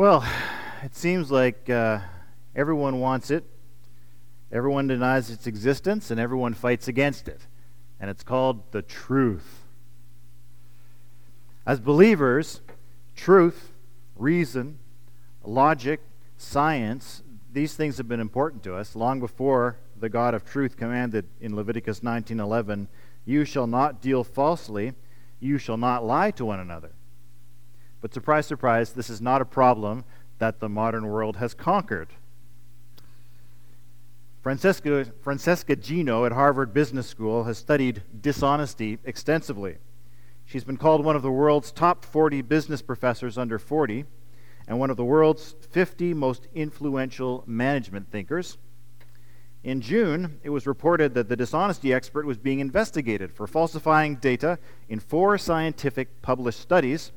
Well, it seems like uh, everyone wants it, everyone denies its existence, and everyone fights against it. And it's called the truth. As believers, truth, reason, logic, science, these things have been important to us long before the God of truth commanded in Leviticus 19:11, "You shall not deal falsely, you shall not lie to one another." But surprise, surprise, this is not a problem that the modern world has conquered. Francesca, Francesca Gino at Harvard Business School has studied dishonesty extensively. She's been called one of the world's top 40 business professors under 40 and one of the world's 50 most influential management thinkers. In June, it was reported that the dishonesty expert was being investigated for falsifying data in four scientific published studies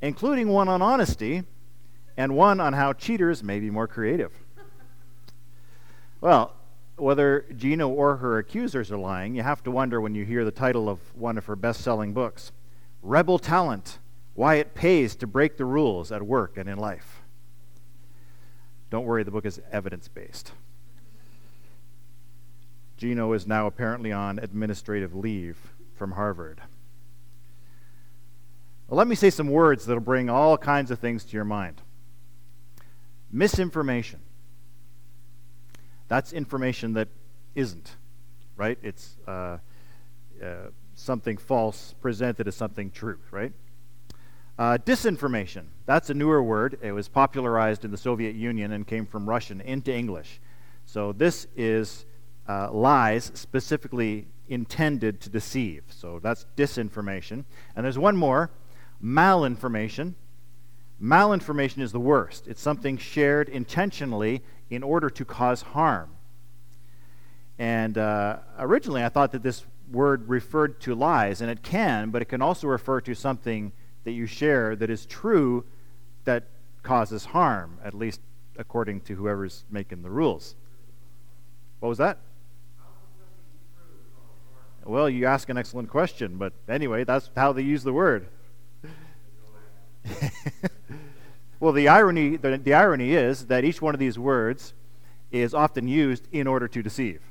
including one on honesty and one on how cheaters may be more creative. well, whether Gino or her accusers are lying, you have to wonder when you hear the title of one of her best selling books Rebel Talent Why It Pays to Break the Rules at Work and in Life. Don't worry, the book is evidence based. Gino is now apparently on administrative leave from Harvard. Well, let me say some words that'll bring all kinds of things to your mind. Misinformation. That's information that isn't, right? It's uh, uh, something false presented as something true, right? Uh, disinformation. That's a newer word. It was popularized in the Soviet Union and came from Russian into English. So this is uh, lies specifically intended to deceive. So that's disinformation. And there's one more malinformation. Malinformation is the worst. It's something shared intentionally in order to cause harm. And uh, originally, I thought that this word referred to lies, and it can, but it can also refer to something that you share that is true that causes harm, at least according to whoever's making the rules. What was that? Well, you ask an excellent question, but anyway, that's how they use the word. well, the irony, the, the irony is that each one of these words is often used in order to deceive,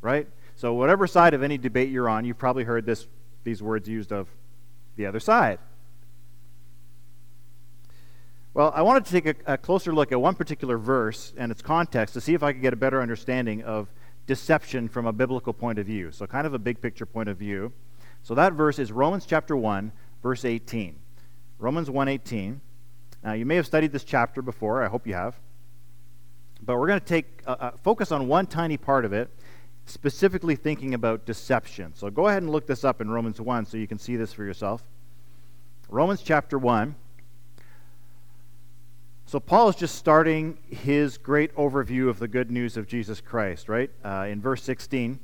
right? So, whatever side of any debate you're on, you've probably heard this, these words used of the other side. Well, I wanted to take a, a, closer look at one particular verse and its context to see if I could get a better understanding of deception from a biblical point of view. So, kind of a big picture point of view. So, that verse is Romans chapter 1, verse 18. Romans 1:18. Now, you may have studied this chapter before. I hope you have. But we're going to take uh, uh, focus on one tiny part of it, specifically thinking about deception. So go ahead and look this up in Romans 1 so you can see this for yourself. Romans chapter 1. So Paul is just starting his great overview of the good news of Jesus Christ, right? Uh, in verse 16,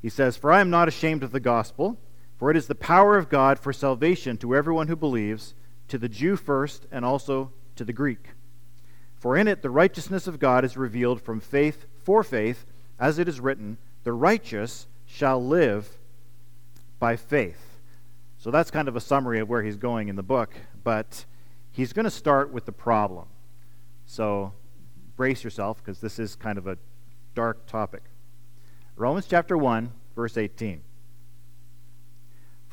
he says, For I am not ashamed of the gospel for it is the power of God for salvation to everyone who believes, to the Jew first, and also to the Greek. For in it the righteousness of God is revealed from faith for faith, as it is written, The righteous shall live by faith. So that's kind of a summary of where he's going in the book, but he's going to start with the problem. So brace yourself, because this is kind of a dark topic. Romans chapter 1, verse 18.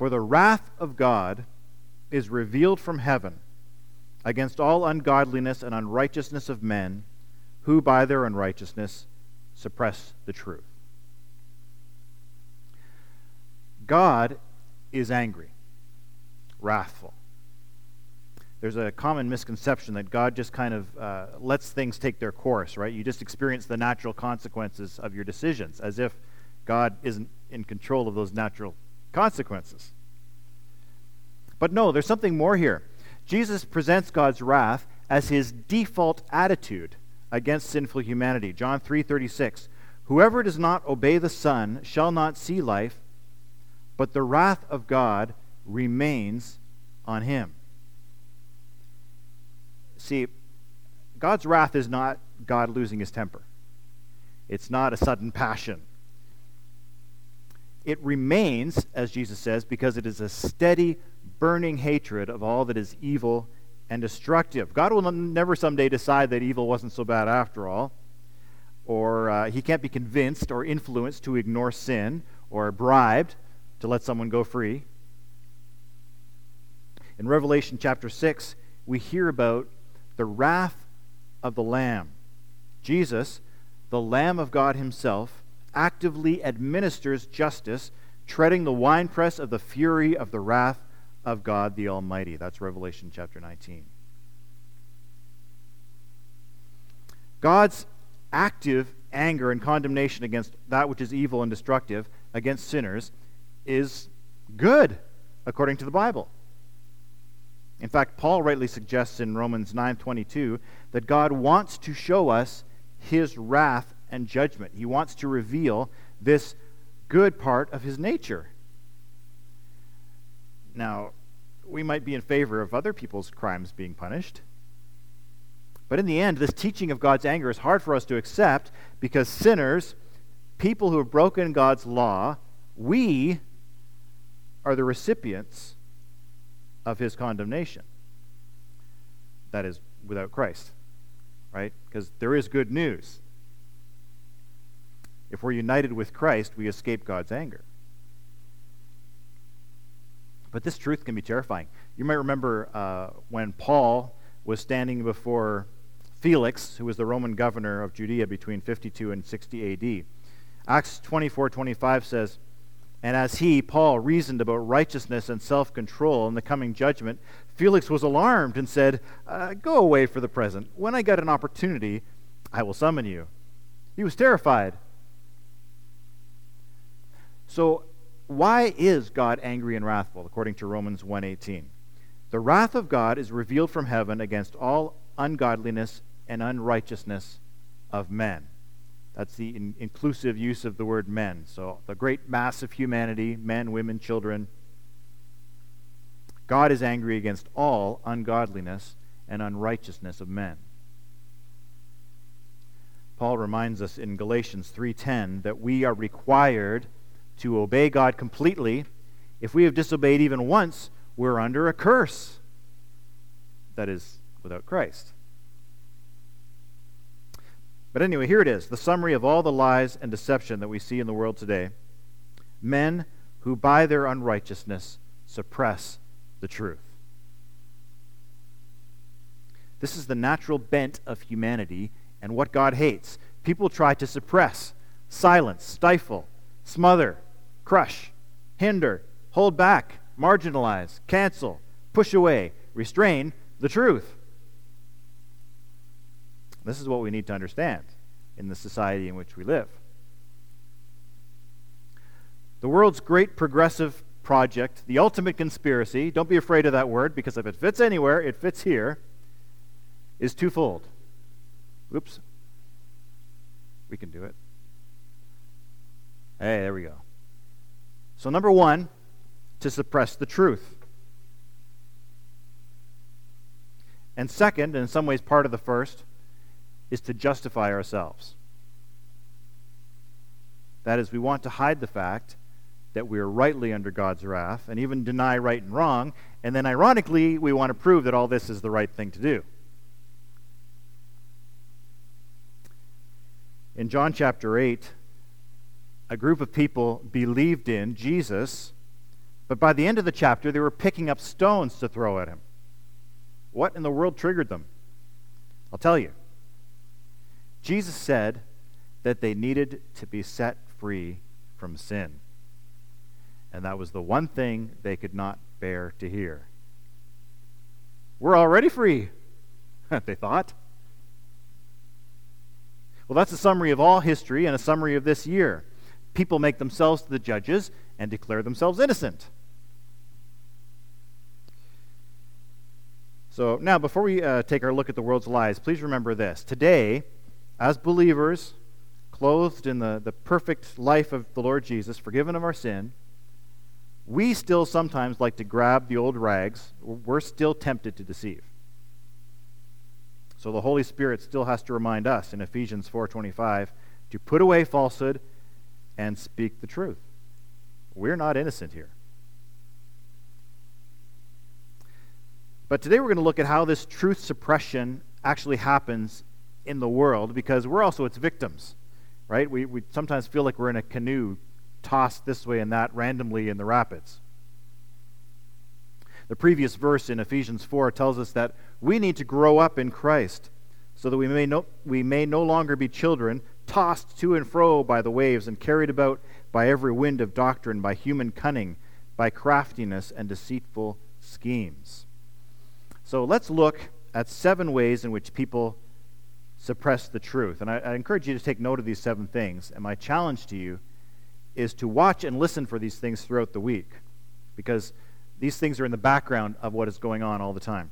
For the wrath of God is revealed from heaven against all ungodliness and unrighteousness of men who by their unrighteousness suppress the truth. God is angry, wrathful. There's a common misconception that God just kind of uh, lets things take their course, right? You just experience the natural consequences of your decisions as if God isn't in control of those natural consequences. But no, there's something more here. Jesus presents God's wrath as his default attitude against sinful humanity. John 3:36. Whoever does not obey the Son shall not see life, but the wrath of God remains on him. See, God's wrath is not God losing his temper. It's not a sudden passion. It remains, as Jesus says, because it is a steady, burning hatred of all that is evil and destructive. God will never someday decide that evil wasn't so bad after all, or uh, he can't be convinced or influenced to ignore sin or bribed to let someone go free. In Revelation chapter 6, we hear about the wrath of the Lamb. Jesus, the Lamb of God Himself, actively administers justice, treading the winepress of the fury of the wrath of God the Almighty. That's Revelation chapter 19. God's active anger and condemnation against that which is evil and destructive, against sinners, is good, according to the Bible. In fact, Paul rightly suggests in Romans 9:22 that God wants to show us his wrath and judgment. He wants to reveal this good part of his nature. Now, we might be in favor of other people's crimes being punished. But in the end, this teaching of God's anger is hard for us to accept because sinners, people who have broken God's law, we are the recipients of his condemnation. That is, without Christ, right? Because there is good news. If we're united with Christ, we escape God's anger. But this truth can be terrifying. You might remember uh, when Paul was standing before Felix, who was the Roman governor of Judea between 52 and 60 AD. Acts 24 25 says, And as he, Paul, reasoned about righteousness and self control and the coming judgment, Felix was alarmed and said, uh, Go away for the present. When I get an opportunity, I will summon you. He was terrified. So why is God angry and wrathful according to Romans 1:18? The wrath of God is revealed from heaven against all ungodliness and unrighteousness of men. That's the in- inclusive use of the word men. So the great mass of humanity, men, women, children. God is angry against all ungodliness and unrighteousness of men. Paul reminds us in Galatians 3:10 that we are required to obey God completely. If we have disobeyed even once, we're under a curse. That is, without Christ. But anyway, here it is the summary of all the lies and deception that we see in the world today. Men who, by their unrighteousness, suppress the truth. This is the natural bent of humanity and what God hates. People try to suppress, silence, stifle, smother, crush, hinder, hold back, marginalize, cancel, push away, restrain the truth. This is what we need to understand in the society in which we live. The world's great progressive project, the ultimate conspiracy, don't be afraid of that word because if it fits anywhere, it fits here, is twofold. Oops. We can do it. Hey, there we go. So, number one, to suppress the truth. And second, and in some ways part of the first, is to justify ourselves. That is, we want to hide the fact that we are rightly under God's wrath and even deny right and wrong, and then ironically, we want to prove that all this is the right thing to do. In John chapter 8, a group of people believed in Jesus, but by the end of the chapter, they were picking up stones to throw at him. What in the world triggered them? I'll tell you. Jesus said that they needed to be set free from sin. And that was the one thing they could not bear to hear. We're already free, they thought. Well, that's a summary of all history and a summary of this year people make themselves the judges and declare themselves innocent. So, now, before we uh, take our look at the world's lies, please remember this. Today, as believers, clothed in the, the perfect life of the Lord Jesus, forgiven of our sin, we still sometimes like to grab the old rags. We're still tempted to deceive. So the Holy Spirit still has to remind us in Ephesians 4:25 to put away falsehood and speak the truth. We're not innocent here. But today we're going to look at how this truth suppression actually happens in the world because we're also its victims, right? We, we sometimes feel like we're in a canoe tossed this way and that randomly in the rapids. The previous verse in Ephesians 4 tells us that we need to grow up in Christ so that we may no, we may no longer be children tossed to and fro by the waves and carried about by every wind of doctrine, by human cunning, by craftiness and deceitful schemes. So let's look at seven ways in which people suppress the truth. And I, I, encourage you to take note of these seven things. And my challenge to you is to watch and listen for these things throughout the week because these things are in the background of what is going on all the time.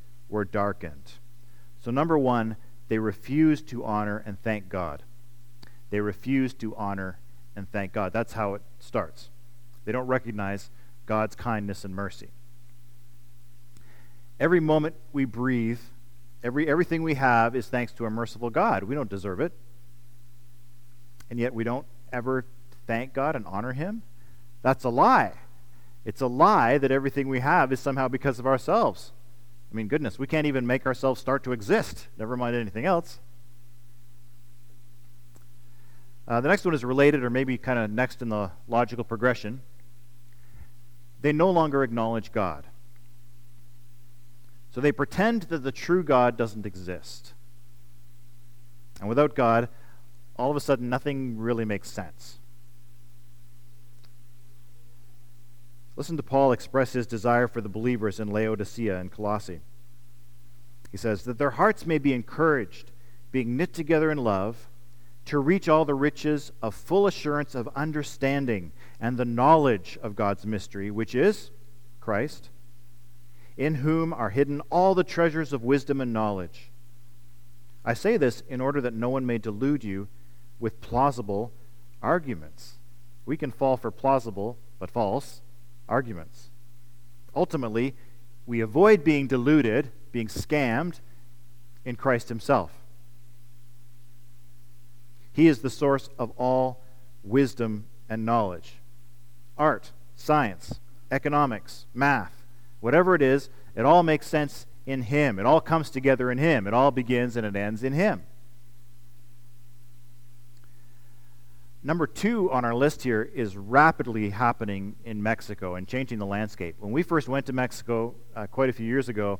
were darkened. So, number one, they refused to honor and thank God. They refused to honor and thank God. That's how it starts. They don't recognize God's kindness and mercy. Every moment we breathe, every, everything we have is thanks to a merciful God. We don't deserve it. And yet we don't ever thank God and honor Him. That's a lie. It's a lie that everything we have is somehow because of ourselves. I mean, goodness, we can't even make ourselves start to exist, never mind anything else. Uh, the next one is related, or maybe kind of next in the logical progression they no longer acknowledge God. So they pretend that the true God doesn't exist. And without God, all of a sudden, nothing really makes sense. Listen to Paul express his desire for the believers in Laodicea and Colossae. He says, That their hearts may be encouraged, being knit together in love, to reach all the riches of full assurance of understanding and the knowledge of God's mystery, which is Christ, in whom are hidden all the treasures of wisdom and knowledge. I say this in order that no one may delude you with plausible arguments. We can fall for plausible but false arguments. Ultimately, we avoid being deluded, being scammed in Christ Himself. He is the source of all wisdom and knowledge art, science, economics, math, whatever it is, it all makes sense in Him. It all comes together in Him. It all begins and it ends in Him. Number two on our list here is rapidly happening in Mexico and changing the landscape. When we first went to Mexico uh, quite a few years ago,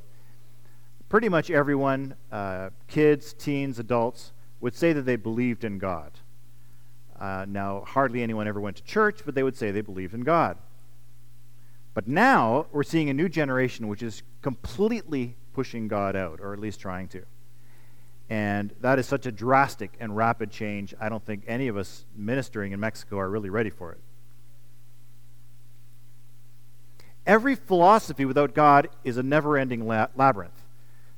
pretty much everyone, uh, kids, teens, adults, would say that they believed in God. Uh, now, hardly anyone ever went to church, but they would say they believed in God. But now we're seeing a new generation which is completely pushing God out, or at least trying to. And that is such a drastic and rapid change, I don't think any of us ministering in Mexico are really ready for it. Every philosophy without God is a never ending labyrinth.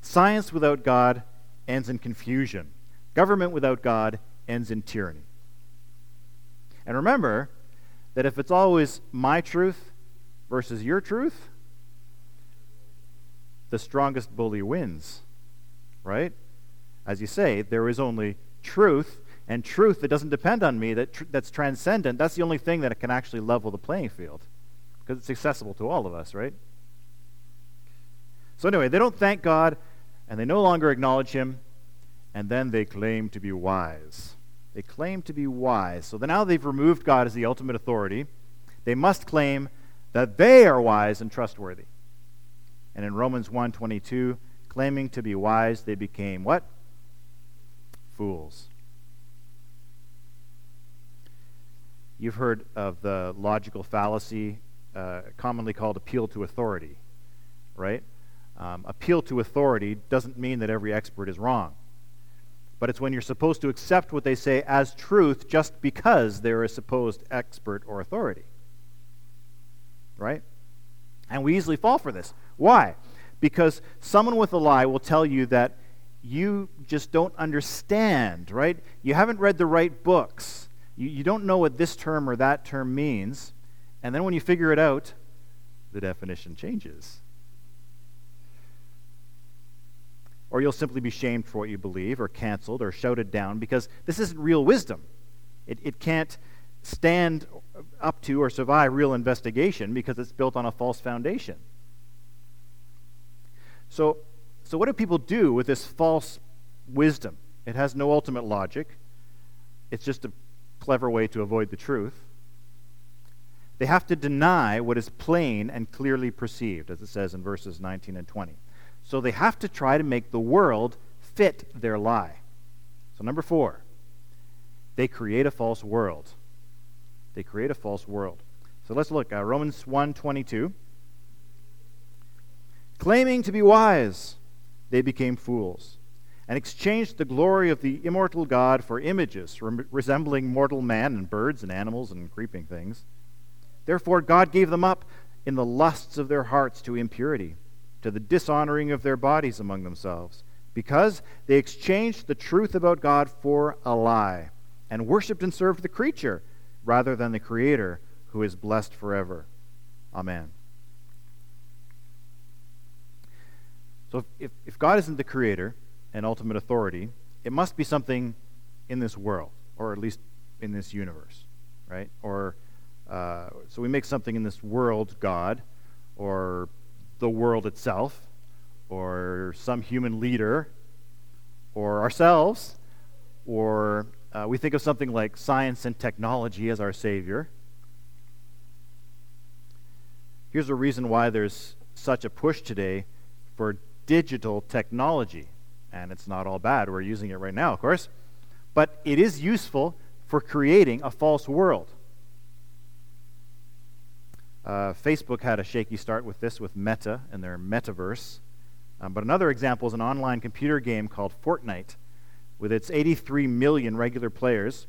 Science without God ends in confusion. Government without God ends in tyranny. And remember that if it's always my truth versus your truth, the strongest bully wins, right? As you say, there is only truth, and truth that doesn't depend on me, that tr- that's transcendent, that's the only thing that can actually level the playing field because it's accessible to all of us, right? So, anyway, they don't thank God and they no longer acknowledge Him, and then they claim to be wise. They claim to be wise. So now they've removed God as the ultimate authority. They must claim that they are wise and trustworthy. And in Romans 1:22, claiming to be wise, they became what? Fools. You've heard of the logical fallacy, uh, commonly called appeal to authority, right? Um, appeal to authority doesn't mean that every expert is wrong but it's when you're supposed to accept what they say as truth just because they're a supposed expert or authority. Right? And we easily fall for this. Why? Because someone with a lie will tell you that you just don't understand, right? You haven't read the right books. You, you don't know what this term or that term means. And then when you figure it out, the definition changes. Or you'll simply be shamed for what you believe, or canceled, or shouted down, because this isn't real wisdom. It, it can't stand up to or survive real investigation because it's built on a false foundation. So, so what do people do with this false wisdom? It has no ultimate logic. It's just a clever way to avoid the truth. They have to deny what is plain and clearly perceived, as it says in verses 19 and 20. So they have to try to make the world fit their lie. So, number four, they create a false world. They create a false world. So let's look. Uh, Romans 1:22. Claiming to be wise, they became fools and exchanged the glory of the immortal God for images re- resembling mortal man and birds and animals and creeping things. Therefore, God gave them up in the lusts of their hearts to impurity, to the dishonoring of their bodies among themselves, because they exchanged the truth about God for a lie, and worshipped and served the creature rather than the Creator, who is blessed forever. Amen. So, if, if God isn't the Creator and ultimate authority, it must be something in this world, or at least in this universe, right? Or uh, so we make something in this world God, or the world itself, or some human leader, or ourselves, or uh, we think of something like science and technology as our Savior. Here's a reason why there's such a push today for digital technology. And it's not all bad. We're using it right now, of course. But it is useful for creating a false world. Uh, Facebook had a shaky start with this with Meta and their metaverse. Um, but another example is an online computer game called Fortnite, with its 83 million regular players,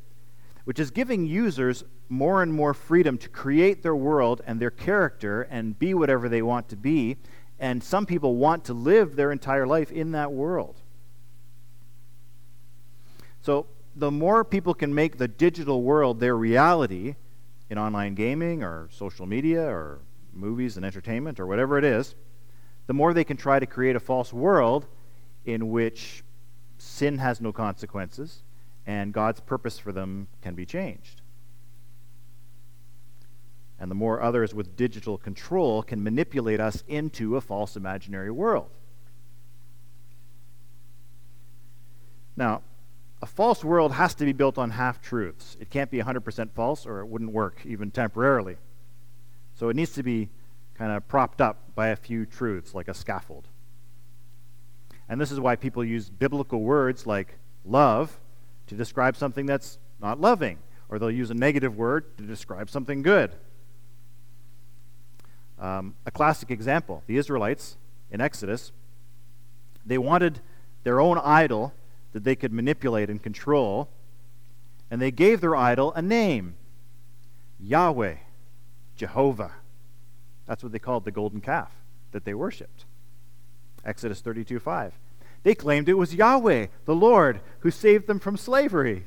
which is giving users more and more freedom to create their world and their character and be whatever they want to be. And some people want to live their entire life in that world. So, the more people can make the digital world their reality, in online gaming or social media or movies and entertainment or whatever it is, the more they can try to create a false world in which sin has no consequences and God's purpose for them can be changed. And the more others with digital control can manipulate us into a false imaginary world. Now, a false world has to be built on half truths. It can't be 100% false or it wouldn't work, even temporarily. So it needs to be kind of propped up by a few truths, like a scaffold. And this is why people use biblical words like love to describe something that's not loving, or they'll use a negative word to describe something good. Um, a classic example the Israelites in Exodus, they wanted their own idol that they could manipulate and control. And they gave their idol a name Yahweh, Jehovah. That's what they called the golden calf that they worshiped. Exodus 32 5. They claimed it was Yahweh, the Lord, who saved them from slavery.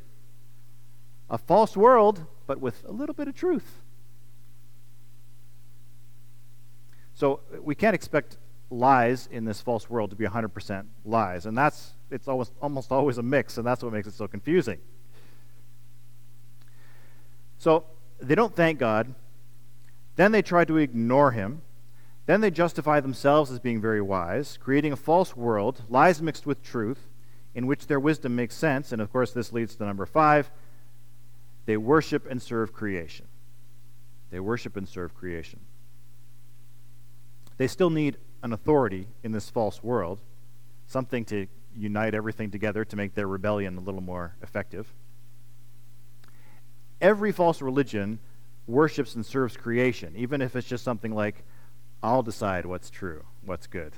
A false world, but with a little bit of truth. So uh, we can't expect lies in this false world to be 100% lies. And that's it's almost, almost always a mix, and that's what makes it so confusing. So they don't thank God. Then they try to ignore him. Then they justify themselves as being very wise, creating a false world, lies mixed with truth, in which their wisdom makes sense. And of course, this leads to number five they worship and serve creation. They worship and serve creation. They still need an authority in this false world, something to unite everything together to make their rebellion a little more effective. Every false religion worships and serves creation, even if it's just something like, I'll decide what's true, what's good.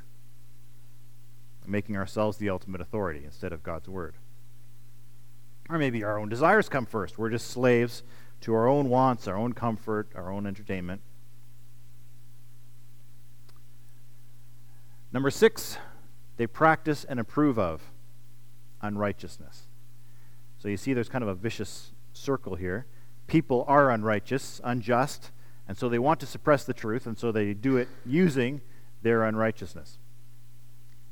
Making ourselves the ultimate authority instead of God's word. Or maybe our own desires come first. We're just slaves to our own wants, our own comfort, our own entertainment. Number six, they practice and approve of unrighteousness. So you see, there's kind of a vicious circle here. People are unrighteous, unjust, and so they want to suppress the truth, and so they do it using their unrighteousness.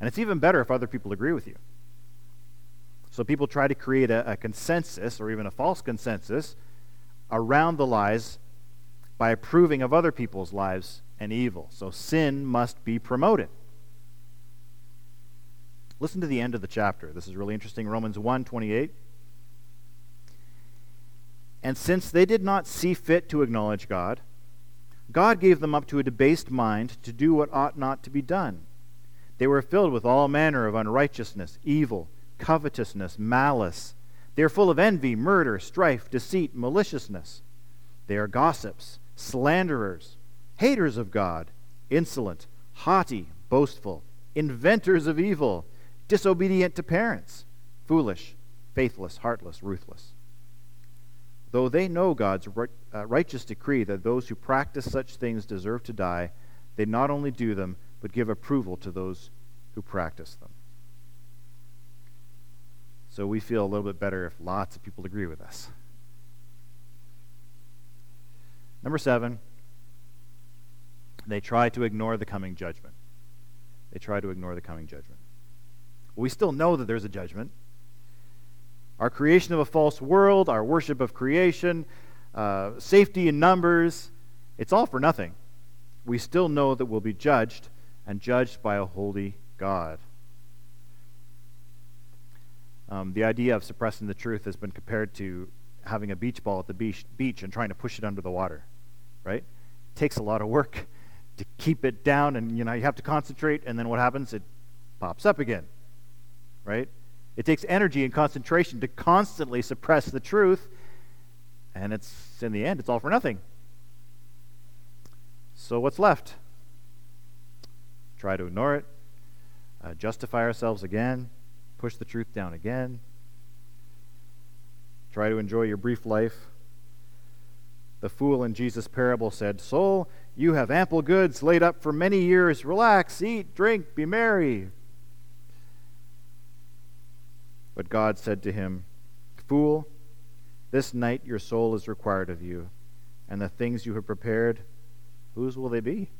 And it's even better if other people agree with you. So people try to create a, a consensus or even a false consensus around the lies by approving of other people's lives and evil. So sin must be promoted. Listen to the end of the chapter. This is really interesting. Romans 1 28. And since they did not see fit to acknowledge God, God gave them up to a debased mind to do what ought not to be done. They were filled with all manner of unrighteousness, evil, covetousness, malice. They are full of envy, murder, strife, deceit, maliciousness. They are gossips, slanderers, haters of God, insolent, haughty, boastful, inventors of evil, disobedient to parents, foolish, faithless, heartless, ruthless. Though they know God's uh, righteous decree that those who practice such things deserve to die, they not only do them, but give approval to those who practice them. So we feel a little bit better if lots of people agree with us. Number seven, they try to ignore the coming judgment. They try to ignore the coming judgment. We still know that there's a judgment. Our creation of a false world, our worship of creation, uh, safety in numbers, it's all for nothing. We still know that we'll be judged and judged by a holy God. Um, the idea of suppressing the truth has been compared to having a beach ball at the beach, beach and trying to push it under the water, right? It takes a lot of work to keep it down, and you know you have to concentrate, and then what happens? It pops up again, right? It takes energy and concentration to constantly suppress the truth, and it's in the end, it's all for nothing. So what's left? Try to ignore it, uh, justify ourselves again, push the truth down again, try to enjoy your brief life. The fool in Jesus' parable said, Soul, you have ample goods laid up for many years. Relax, eat, drink, be merry. But God said to him, Fool, this night your soul is required of you, and the things you have prepared, whose will they be?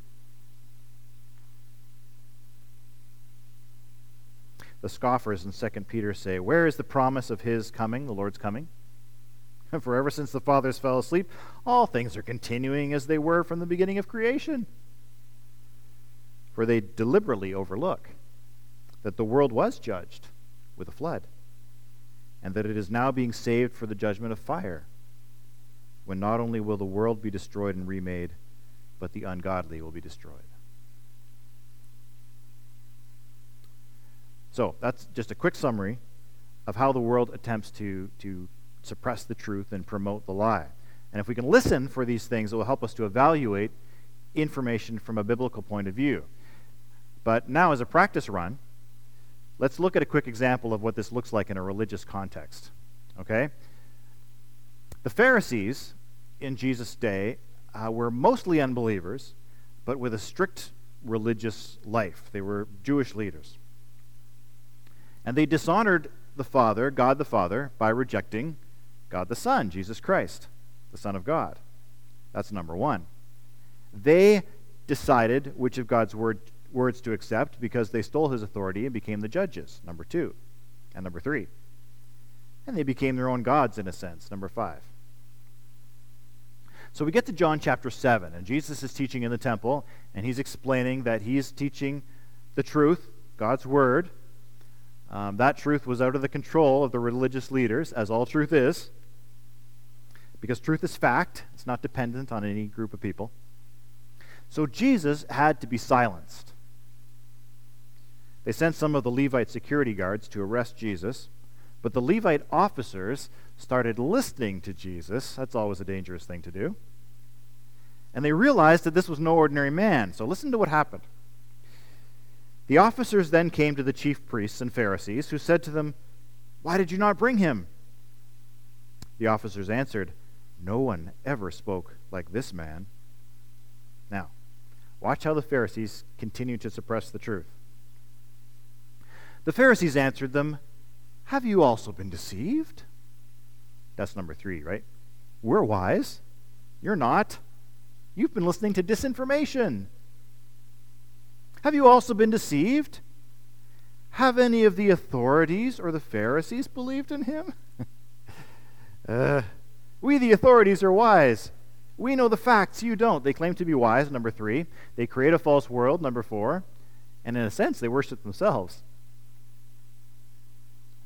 The scoffers in 2 Peter say, Where is the promise of his coming, the Lord's coming? For ever since the fathers fell asleep, all things are continuing as they were from the beginning of creation. For they deliberately overlook that the world was judged with a flood, and that it is now being saved for the judgment of fire, when not only will the world be destroyed and remade, but the ungodly will be destroyed. So that's just a quick summary of how the world attempts to, to suppress the truth and promote the lie. And if we can listen for these things, it will help us to evaluate information from a biblical point of view. But now, as a practice run, let's look at a quick example of what this looks like in a religious context. Okay? The Pharisees in Jesus' day uh, were mostly unbelievers, but with a strict religious life. They were Jewish leaders. And they dishonored the Father, God the Father, by rejecting God the Son, Jesus Christ, the Son of God. That's number one. They decided which of God's word, words to accept because they stole his authority and became the judges, number two. And number three. And they became their own gods, in a sense, number five. So we get to John chapter 7, and Jesus is teaching in the temple, and he's explaining that he's teaching the truth, God's word, um, that truth was out of the control of the religious leaders, as all truth is, because truth is fact, it's not dependent on any group of people. So Jesus had to be silenced. They sent some of the Levite security guards to arrest Jesus, but the Levite officers started listening to Jesus. That's always a dangerous thing to do. And they realized that this was no ordinary man. So listen to what happened. The officers then came to the chief priests and Pharisees, who said to them, Why did you not bring him? The officers answered, No one ever spoke like this man. Now, watch how the Pharisees continue to suppress the truth. The Pharisees answered them, Have you also been deceived? That's number three, right? We're wise. You're not. You've been listening to disinformation. Have you also been deceived? Have any of the authorities or the Pharisees believed in him? uh, we, the authorities, are wise. We know the facts, you don't. They claim to be wise, number three. They create a false world, number four. And in a sense, they worship themselves.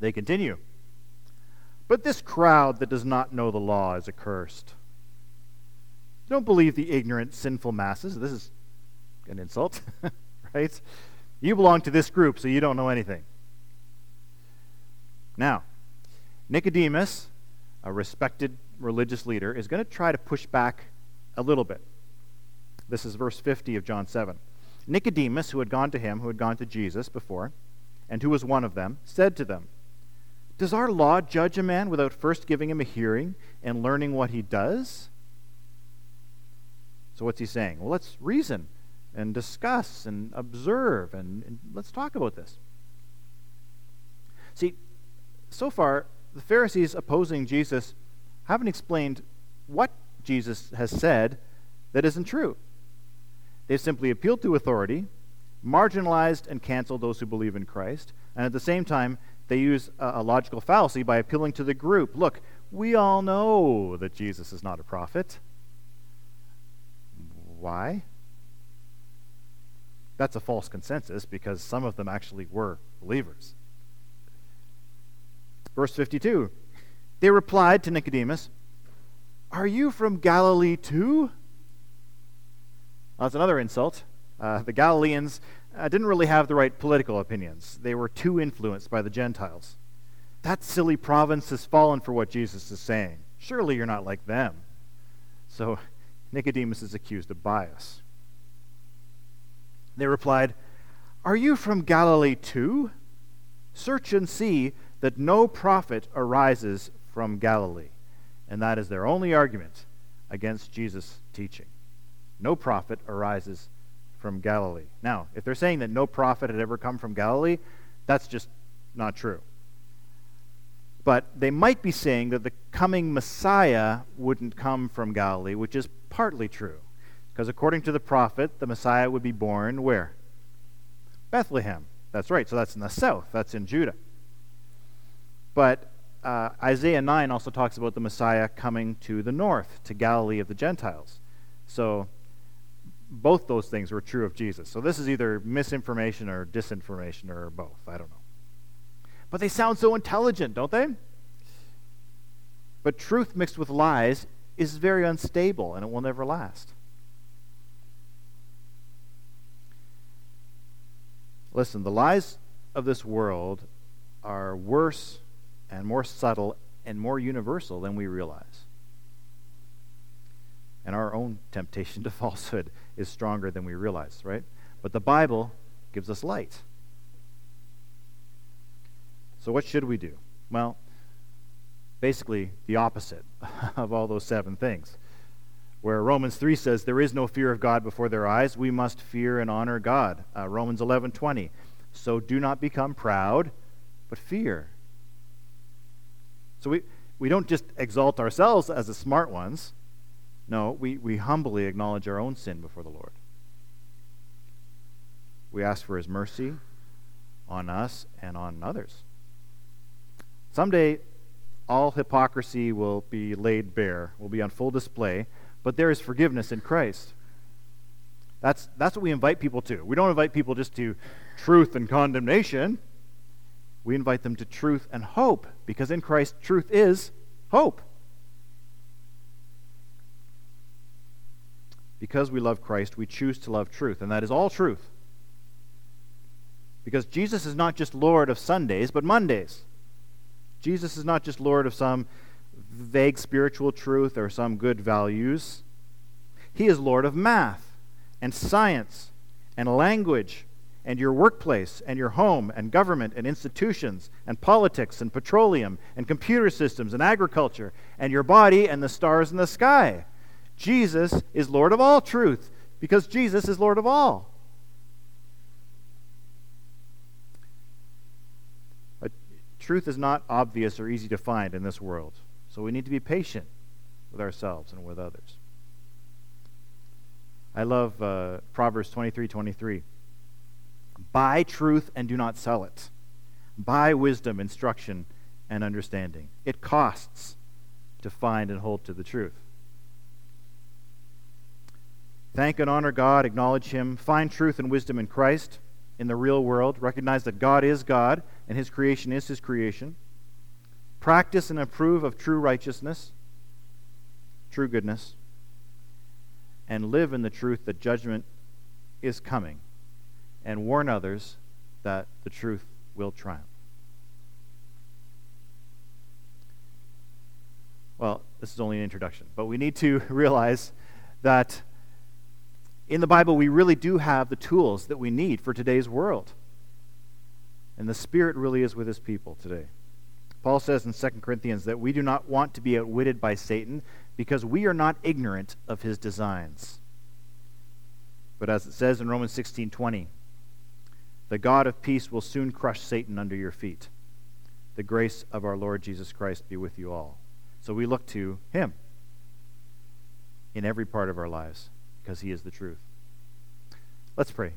They continue. But this crowd that does not know the law is accursed. Don't believe the ignorant, sinful masses. This is an insult, right? You belong to this group, so you don't know anything. Now, Nicodemus, a respected religious leader, is going to try to push back a little bit. This is verse 50 of John 7. Nicodemus, who had gone to him, who had gone to Jesus before, and who was one of them, said to them, Does our law judge a man without first giving him a hearing and learning what he does? So, what's he saying? Well, let's reason and discuss and observe and, and let's talk about this. See, so far, the Pharisees opposing Jesus haven't explained what Jesus has said that isn't true. They've simply appealed to authority, marginalized and canceled those who believe in Christ, and at the same time, they use a, logical fallacy by appealing to the group. Look, we all know that Jesus is not a prophet. Why? That's a false consensus because some of them actually were believers. Verse 52 They replied to Nicodemus, Are you from Galilee too? Well, that's another insult. Uh, the Galileans uh, didn't really have the right political opinions, they were too influenced by the Gentiles. That silly province has fallen for what Jesus is saying. Surely you're not like them. So Nicodemus is accused of bias. They replied, Are you from Galilee too? Search and see that no prophet arises from Galilee. And that is their only argument against Jesus' teaching. No prophet arises from Galilee. Now, if they're saying that no prophet had ever come from Galilee, that's just not true. But they might be saying that the coming Messiah wouldn't come from Galilee, which is partly true. Because according to the prophet, the Messiah would be born where? Bethlehem. That's right. So that's in the south, that's in Judah. But uh, Isaiah 9 also talks about the Messiah coming to the north, to Galilee of the Gentiles. So both those things were true of Jesus. So this is either misinformation or disinformation or both. I don't know. But they sound so intelligent, don't they? But truth mixed with lies is very unstable and it will never last. Listen, the lies of this world are worse and more subtle and more universal than we realize. And our own temptation to falsehood is stronger than we realize, right? But the Bible gives us light. So, what should we do? Well, basically the opposite of all those seven things. Where Romans 3 says, There is no fear of God before their eyes, we must fear and honor God. Uh, Romans 11 20. So do not become proud, but fear. So we, we don't just exalt ourselves as the smart ones. No, we, we humbly acknowledge our own sin before the Lord. We ask for his mercy on us and on others. Someday, all hypocrisy will be laid bare, will be on full display but there is forgiveness in Christ. That's, that's what we invite people to. We don't invite people just to truth and condemnation. We invite them to truth and hope, because in Christ, truth is hope. Because we love Christ, we choose to love truth, and that is all truth. Because Jesus is not just Lord of Sundays, but Mondays. Jesus is not just Lord of some vague spiritual truth or some good values. He is Lord of math and science and language and your workplace and your home and government and institutions and politics and petroleum and computer systems and agriculture and your body and the stars in the sky. Jesus is Lord of all truth because Jesus is Lord of all. truth is not obvious or easy to find in this world. So we need to be patient with ourselves and with others. I love uh, Proverbs 23 23. Buy truth and do not sell it. Buy wisdom, instruction, and understanding. It costs to find and hold to the truth. Thank and honor God, acknowledge Him, find truth and wisdom in Christ in the real world, recognize that God is God and His creation is His creation. Practice and approve of true righteousness, true goodness, and live in the truth that judgment is coming, and warn others that the truth will triumph. Well, this is only an introduction, but we need to realize that in the Bible, we really do have the tools that we need for today's world. And the Spirit really is with His people today. Paul says in 2 Corinthians that we do not want to be outwitted by Satan because we are not ignorant of his designs. But as it says in Romans 16:20, the God of peace will soon crush Satan under your feet. The grace of our Lord Jesus Christ be with you all. So we look to him in every part of our lives because he is the truth. Let's pray.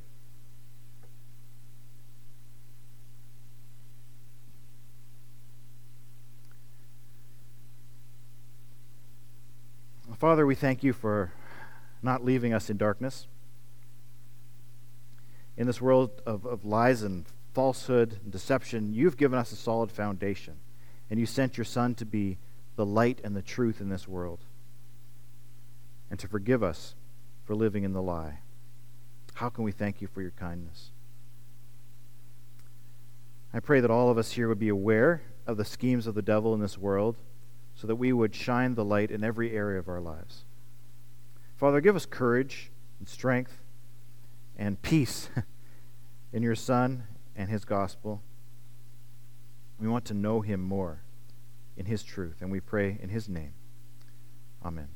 Father, we thank you for not leaving us in darkness. In this world of, of lies and falsehood and deception, you've given us a solid foundation, and you sent your Son to be the light and the truth in this world, and to forgive us for living in the lie. How can we thank you for your kindness? I pray that all of us here would be aware of the schemes of the devil in this world so that we would shine the light in every area of our lives. Father, give us courage and strength and peace in your Son and his gospel. We want to know him more in his truth, and we pray in his name. Amen.